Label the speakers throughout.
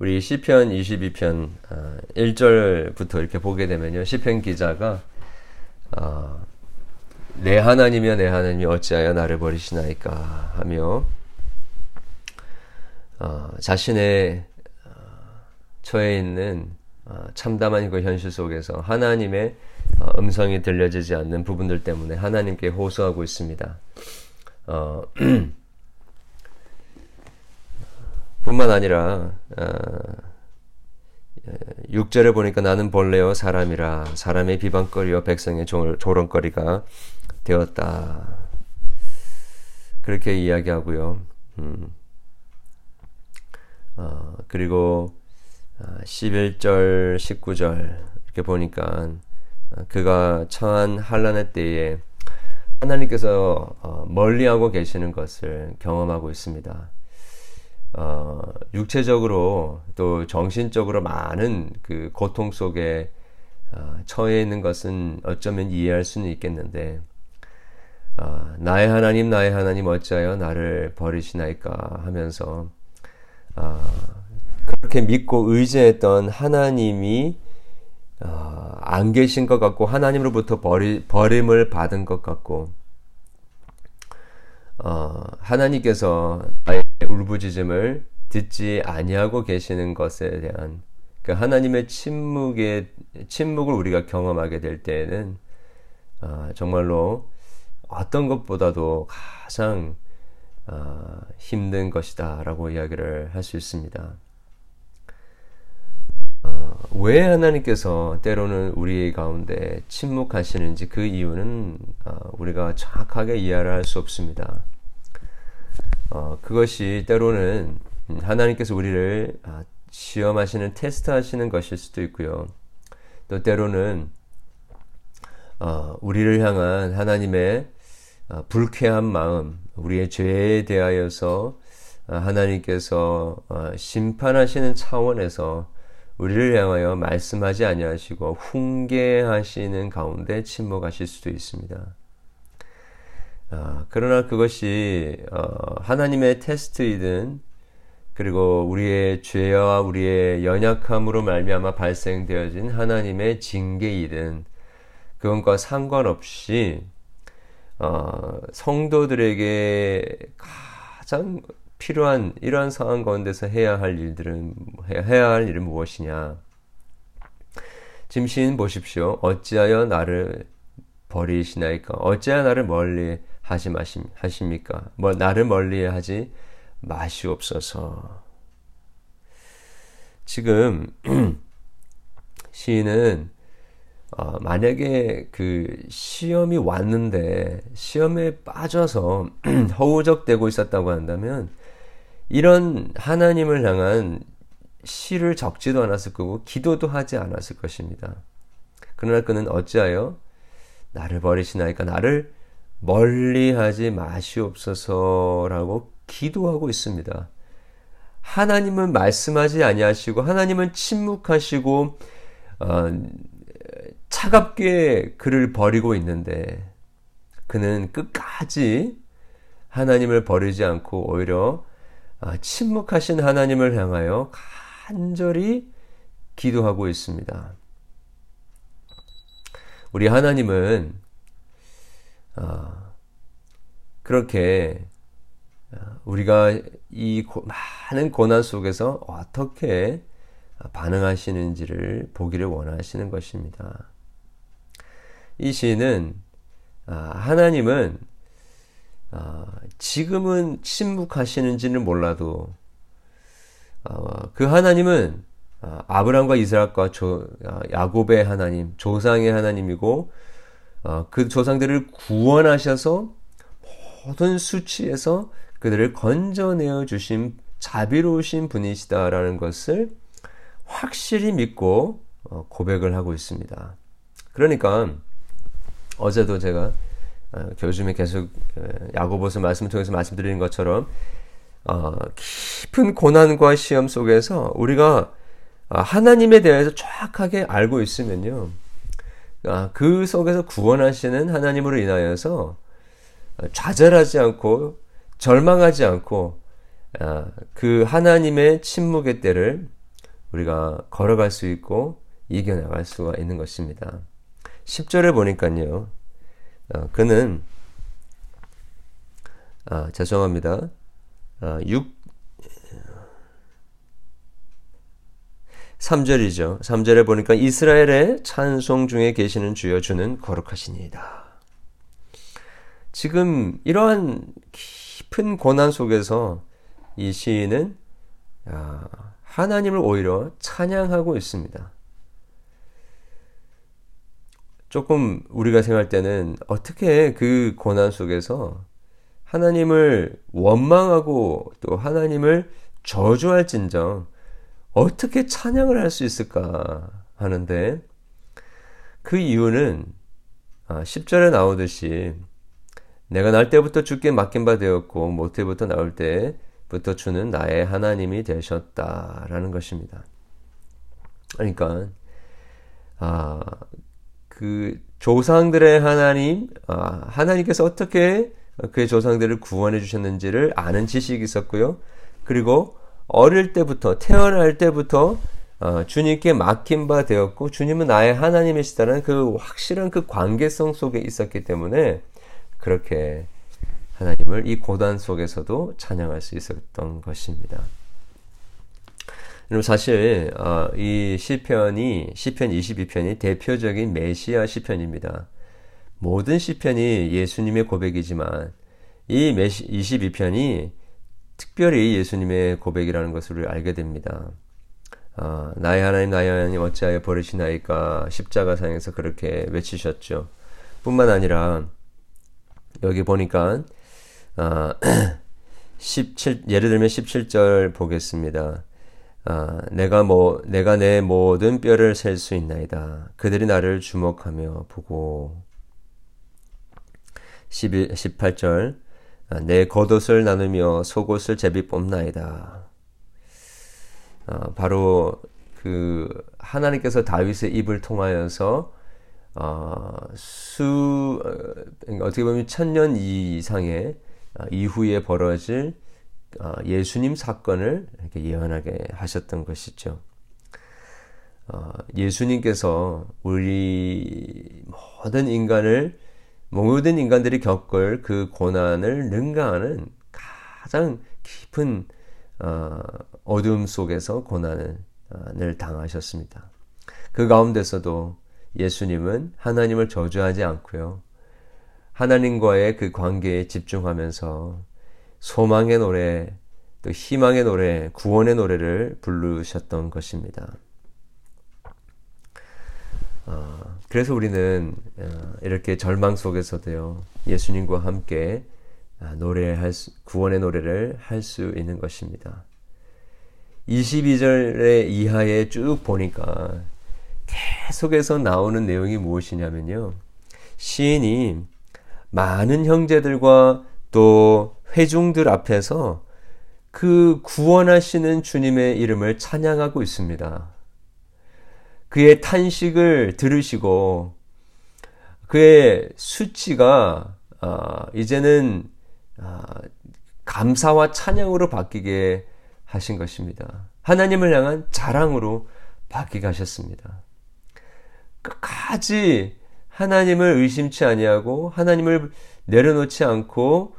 Speaker 1: 우리 시편 22편 1절부터 아, 이렇게 보게 되면요. 시편 기자가 어, 내 하나님이여 내 하나님이 어찌하여 나를 버리시나이까 하며 어, 자신의 어, 처해 있는 어, 참담한 그 현실 속에서 하나님의 어, 음성이 들려지지 않는 부분들 때문에 하나님께 호소하고 있습니다. 어, 뿐만 아니라 6절에 보니까 나는 벌레요 사람이라 사람의 비방거리요 백성의 조롱거리가 되었다. 그렇게 이야기하고요. 음. 어, 그리고 11절, 아, 19절 이렇게 보니까 아, 그가 처한 한란의 때에 하나님께서 어, 멀리하고 계시는 것을 경험하고 있습니다. 어, 육체적으로 또 정신적으로 많은 그 고통 속에 어, 처해 있는 것은 어쩌면 이해할 수는 있겠는데 어, 나의 하나님 나의 하나님 어찌하여 나를 버리시나이까 하면서 어, 그렇게 믿고 의지했던 하나님이 어, 안 계신 것 같고 하나님으로부터 버리, 버림을 받은 것 같고 어, 하나님께서 나의 울부짖음을 듣지 아니하고 계시는 것에 대한 그 하나님의 침묵의 침묵을 우리가 경험하게 될 때에는 어, 정말로 어떤 것보다도 가장 어, 힘든 것이다라고 이야기를 할 수 있습니다. 어, 왜 하나님께서 때로는 우리 가운데 침묵하시는지 그 이유는 어, 우리가 정확하게 이해를 할 수 없습니다. 어, 그것이 때로는 하나님께서 우리를 아, 시험하시는 테스트하시는 것일 수도 있고요. 또 때로는 어, 우리를 향한 하나님의 어, 불쾌한 마음, 우리의 죄에 대하여서 어, 하나님께서 어, 심판하시는 차원에서 우리를 향하여 말씀하지 아니하시고 훈계하시는 가운데 침묵하실 수도 있습니다. 어, 그러나 그것이 어, 하나님의 테스트이든 그리고 우리의 죄와 우리의 연약함으로 말미암아 발생되어진 하나님의 징계이든 그것과 상관없이 어, 성도들에게 가장 필요한 이러한 상황 가운데서 해야 할 일들은 해야 할 일은 무엇이냐? 시인 보십시오. 어찌하여 나를 버리시나이까? 어찌하여 나를 멀리 하지 마십, 하십니까? 뭐 나를 멀리 하지 마시옵소서. 지금 시인은 어, 만약에 그 시험이 왔는데 시험에 빠져서 허우적대고 있었다고 한다면 이런 하나님을 향한 시를 적지도 않았을 거고 기도도 하지 않았을 것입니다. 그러나 그는 어찌하여 나를 버리시나이까 나를 멀리하지 마시옵소서라고 기도하고 있습니다. 하나님은 말씀하지 아니하시고 하나님은 침묵하시고 어, 차갑게 그를 버리고 있는데 그는 끝까지 하나님을 버리지 않고 오히려 어, 침묵하신 하나님을 향하여 간절히 기도하고 있습니다. 우리 하나님은 어, 그렇게 어, 우리가 이 많은 고난 속에서 어떻게 반응하시는지를 보기를 원하시는 것입니다. 이 시는 아, 하나님은 지금은 침묵하시는지는 몰라도 그 하나님은 아브라함과 이스라엘과 야곱의 하나님, 조상의 하나님이고 어, 그 조상들을 구원하셔서 모든 수치에서 그들을 건져내어 주신 자비로우신 분이시다라는 것을 확실히 믿고 어, 고백을 하고 있습니다. 그러니까 어제도 제가 어, 교수님이 계속 야고보서 말씀을 통해서 말씀드리는 것처럼 깊은 고난과 시험 속에서 우리가 하나님에 대해서 정확하게 알고 있으면요. 아, 그 속에서 구원하시는 하나님으로 인하여서 좌절하지 않고 절망하지 않고 아, 그 하나님의 침묵의 때를 우리가 걸어갈 수 있고 이겨나갈 수가 있는 것입니다. 10절에 보니까요. 어, 그는 아, 죄송합니다. 아, 6 3절이죠. 3절에 보니까 이스라엘의 찬송 중에 계시는 주여 주는 거룩하시니이다. 지금 이러한 깊은 고난 속에서 이 시인은 하나님을 오히려 찬양하고 있습니다. 조금 우리가 생각할 때는 어떻게 그 고난 속에서 하나님을 원망하고 또 하나님을 저주할진정 어떻게 찬양을 할 수 있을까 하는데 그 이유는 10절에 아, 나오듯이 내가 날 때부터 주께 맡긴 바 되었고 모태부터 나올 때부터 주는 나의 하나님이 되셨다라는 것입니다. 그러니까 아, 그 조상들의 하나님, 아, 하나님께서 어떻게 그의 조상들을 구원해 주셨는지를 아는 지식이 있었고요. 그리고 어릴 때부터 태어날 때부터 어, 주님께 맡긴 바 되었고 주님은 나의 하나님이시다는 그 확실한 그 관계성 속에 있었기 때문에 그렇게 하나님을 이 고단 속에서도 찬양할 수 있었던 것입니다. 여러분 사실 어, 이 시편이 시편 22편이 대표적인 메시아 시편입니다. 모든 시편이 예수님의 고백이지만 이 22편이 특별히 예수님의 고백이라는 것을 알게 됩니다. 어, 나의 하나님 나의 하나님 어찌하여 버리시나이까 십자가상에서 그렇게 외치셨죠. 뿐만 아니라 여기 보니까 어, 17 예를 들면 17절 보겠습니다. 아, 내가 뭐 내가 내 모든 뼈를 셀 수 있나이다. 그들이 나를 주목하며 보고 11, 18절 아, 내 겉옷을 나누며 속옷을 제비 뽑나이다. 아, 바로 그 하나님께서 다윗의 입을 통하여서 어, 수 어, 어떻게 보면 천년 이상의 어, 이후에 벌어질 어, 예수님 사건을 이렇게 예언하게 하셨던 것이죠. 어, 예수님께서 우리 모든 인간을 모든 인간들이 겪을 그 고난을 능가하는 가장 깊은 어, 어둠 속에서 고난을 당하셨습니다. 그 가운데서도 예수님은 하나님을 저주하지 않고요. 하나님과의 그 관계에 집중하면서 소망의 노래, 또 희망의 노래, 구원의 노래를 부르셨던 것입니다. 어, 그래서 우리는 어, 이렇게 절망 속에서도요, 예수님과 함께 아, 노래할 수, 구원의 노래를 할 수 있는 것입니다. 22절의 이하에 쭉 보니까 계속해서 나오는 내용이 무엇이냐면요. 시인이 많은 형제들과 또 회중들 앞에서 그 구원하시는 주님의 이름을 찬양하고 있습니다. 그의 탄식을 들으시고 그의 수치가 어, 이제는 어, 감사와 찬양으로 바뀌게 하신 것입니다. 하나님을 향한 자랑으로 바뀌게 하셨습니다. 끝까지 하나님을 의심치 아니하고 하나님을 내려놓지 않고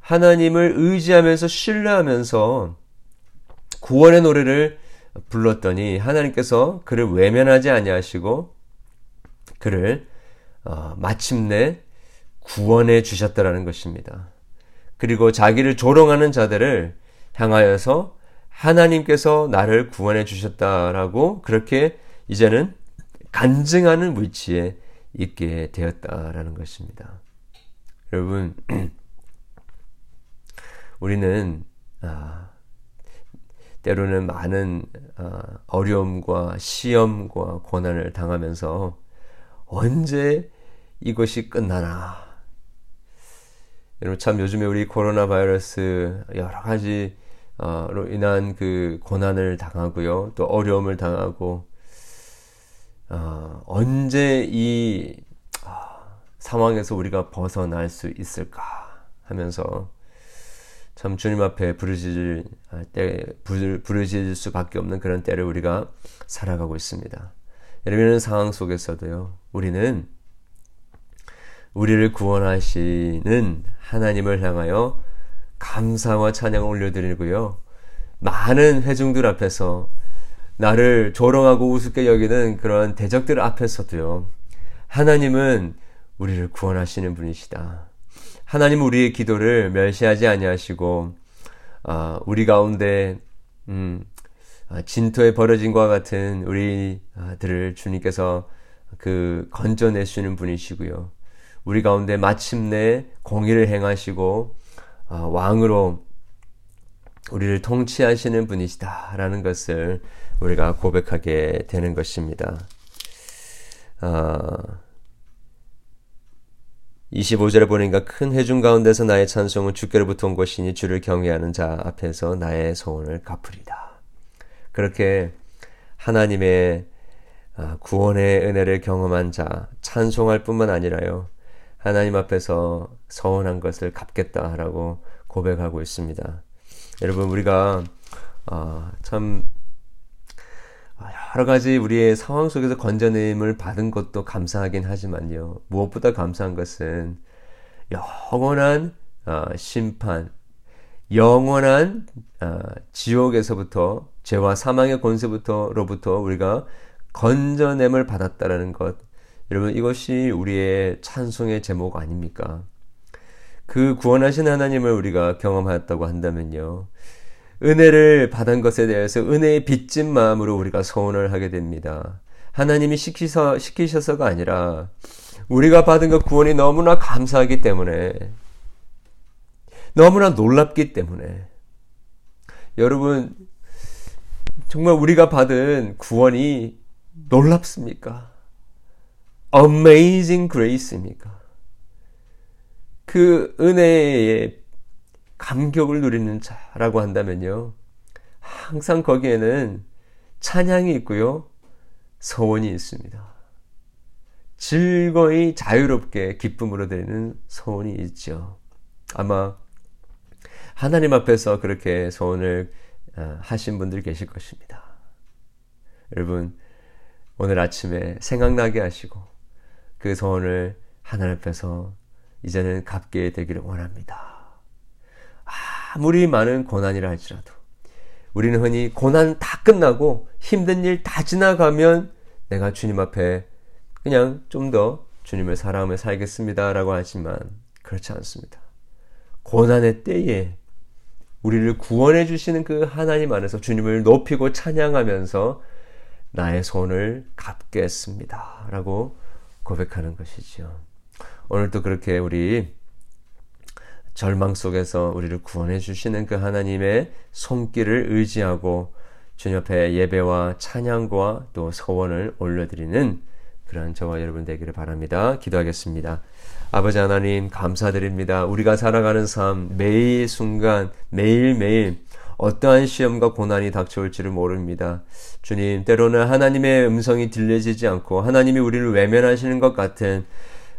Speaker 1: 하나님을 의지하면서 신뢰하면서 구원의 노래를 불렀더니 하나님께서 그를 외면하지 아니하시고 그를 어, 마침내 구원해 주셨다라는 것입니다. 그리고 자기를 조롱하는 자들을 향하여서 하나님께서 나를 구원해 주셨다라고 그렇게 이제는 간증하는 위치에 있게 되었다라는 것입니다. 여러분, 우리는 아, 때로는 많은 아, 어려움과 시험과 고난을 당하면서 언제 이것이 끝나나? 여러분 참 요즘에 우리 코로나 바이러스 여러 가지로 인한 그 고난을 당하고요, 또 어려움을 당하고 어, 언제 이 어, 상황에서 우리가 벗어날 수 있을까 하면서 참 주님 앞에 부르짖을 때 부르짖을 수밖에 없는 그런 때를 우리가 살아가고 있습니다. 이런 상황 속에서도요. 우리는 우리를 구원하시는 하나님을 향하여 감사와 찬양을 올려드리고요. 많은 회중들 앞에서 나를 조롱하고 우습게 여기는 그런 대적들 앞에서도요. 하나님은 우리를 구원하시는 분이시다. 하나님은 우리의 기도를 멸시하지 아니하시고 아, 우리 가운데 음, 아, 진토에 버려진 것 같은 우리들을 주님께서 그 건져내시는 분이시고요. 우리 가운데 마침내 공의를 행하시고 아, 왕으로 우리를 통치하시는 분이시다라는 것을 우리가 고백하게 되는 것입니다. 아, 25절에 보니까 큰 회중 가운데서 나의 찬송은 주께로부터 온 것이니 주를 경외하는 자 앞에서 나의 소원을 갚으리다. 그렇게 하나님의 아, 구원의 은혜를 경험한 자 찬송할 뿐만 아니라요. 하나님 앞에서 서원한 것을 갚겠다라고 고백하고 있습니다. 여러분 우리가 아, 참 여러 가지 우리의 상황 속에서 건져냄을 받은 것도 감사하긴 하지만요. 무엇보다 감사한 것은 영원한 어, 심판, 영원한 어, 지옥에서부터 죄와 사망의 권세부터로부터 우리가 건져냄을 받았다라는 것. 여러분 이것이 우리의 찬송의 제목 아닙니까? 그 구원하신 하나님을 우리가 경험하였다고 한다면요. 은혜를 받은 것에 대해서 은혜의 빚진 마음으로 우리가 소원을 하게 됩니다. 하나님이 시키서, 시키셔서가 아니라 우리가 받은 것 구원이 너무나 감사하기 때문에 너무나 놀랍기 때문에 여러분 정말 우리가 받은 구원이 놀랍습니까? Amazing Grace입니까? 그 은혜의 감격을 누리는 자라고 한다면요. 항상 거기에는 찬양이 있고요. 서원이 있습니다. 즐거이 자유롭게 기쁨으로 드리는 서원이 있죠. 아마 하나님 앞에서 그렇게 소원을 어, 하신 분들 계실 것입니다. 여러분, 오늘 아침에 생각나게 하시고 그 소원을 하나님 앞에서 이제는 갚게 되기를 원합니다. 아무리 많은 고난이라 할지라도 우리는 흔히 고난 다 끝나고 힘든 일 다 지나가면 내가 주님 앞에 그냥 좀 더 주님을 사랑하며 살겠습니다라고 하지만 그렇지 않습니다. 고난의 때에 우리를 구원해 주시는 그 하나님 안에서 주님을 높이고 찬양하면서 나의 손을 갚겠습니다. 라고 고백하는 것이죠. 오늘도 그렇게 우리 절망 속에서 우리를 구원해 주시는 그 하나님의 손길을 의지하고 주님 앞에 예배와 찬양과 또 서원을 올려드리는 그런 저와 여러분 되기를 바랍니다. 기도하겠습니다. 아버지 하나님 감사드립니다. 우리가 살아가는 삶 매일 순간 매일매일 어떠한 시험과 고난이 닥쳐올지를 모릅니다. 주님 때로는 하나님의 음성이 들려지지 않고 하나님이 우리를 외면하시는 것 같은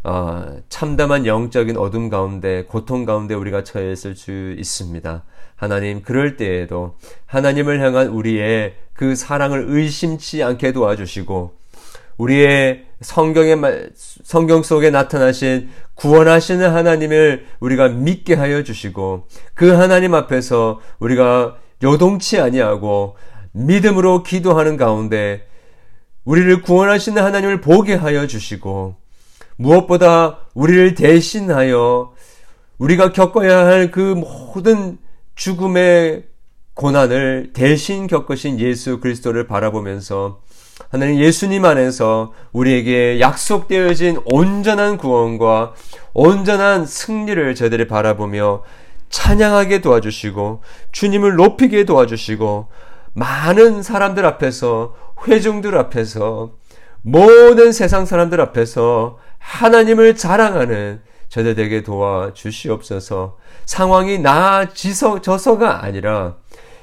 Speaker 1: 어, 참담한 영적인 어둠 가운데 고통 가운데 우리가 처해 있을 수 있습니다. 하나님 그럴 때에도 하나님을 향한 우리의 그 사랑을 의심치 않게 도와주시고 우리의 성경의 성경 속에 나타나신 구원하시는 하나님을 우리가 믿게 하여 주시고 그 하나님 앞에서 우리가 요동치 아니하고 믿음으로 기도하는 가운데 우리를 구원하시는 하나님을 보게 하여 주시고 무엇보다 우리를 대신하여 우리가 겪어야 할 그 모든 죽음의 고난을 대신 겪으신 예수 그리스도를 바라보면서 하나님 예수님 안에서 우리에게 약속되어진 온전한 구원과 온전한 승리를 저들이 바라보며 찬양하게 도와주시고 주님을 높이게 도와주시고 많은 사람들 앞에서 회중들 앞에서 모든 세상 사람들 앞에서 하나님을 자랑하는 저들 에게 도와 주시옵소서. 상황이 나아져서가 아니라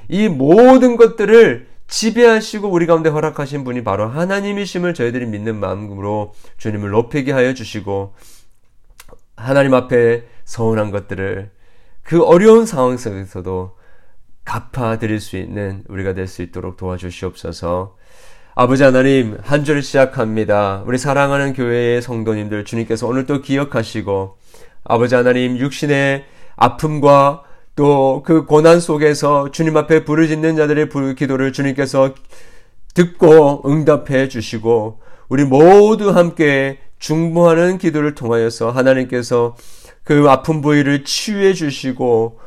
Speaker 1: 이 모든 것들을 지배하시고 우리 가운데 허락하신 분이 바로 하나님이심을 저희들이 믿는 마음으로 주님을 높이게 하여 주시고 하나님 앞에 서운한 것들을 그 어려운 상황 속에서도 갚아 드릴 수 있는 우리가 될 수 있도록 도와주시옵소서. 아버지 하나님, 한줄 시작합니다. 우리 사랑하는 교회의 성도님들 주님께서 오늘 또 기억하시고, 아버지 하나님, 육신의 아픔과 또 그 고난 속에서 주님 앞에 부르짖는 자들의 기도를 주님께서 듣고 응답해 주시고, 우리 모두 함께 중보하는 기도를 통하여서 하나님께서 그 아픈 부위를 치유해 주시고,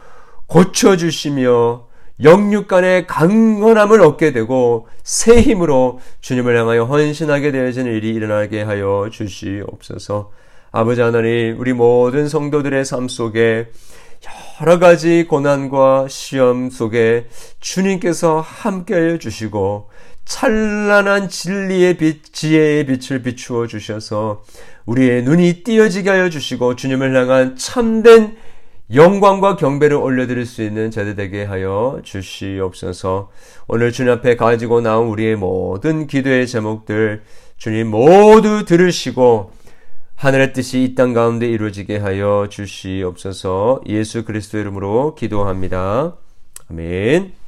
Speaker 1: 고쳐 주시며, 영육 간의 강건함을 얻게 되고 새 힘으로 주님을 향하여 헌신하게 되어지는 일이 일어나게 하여 주시옵소서. 아버지 하나님, 우리 모든 성도들의 삶 속에 여러 가지 고난과 시험 속에 주님께서 함께하여 주시고 찬란한 진리의 빛, 지혜의 빛을 비추어 주셔서 우리의 눈이 띄어지게 하여 주시고 주님을 향한 참된 영광과 경배를 올려드릴 수 있는 제대되게 하여 주시옵소서. 오늘 주님 앞에 가지고 나온 우리의 모든 기도의 제목들 주님 모두 들으시고 하늘의 뜻이 이 땅 가운데 이루어지게 하여 주시옵소서. 예수 그리스도 이름으로 기도합니다. 아멘.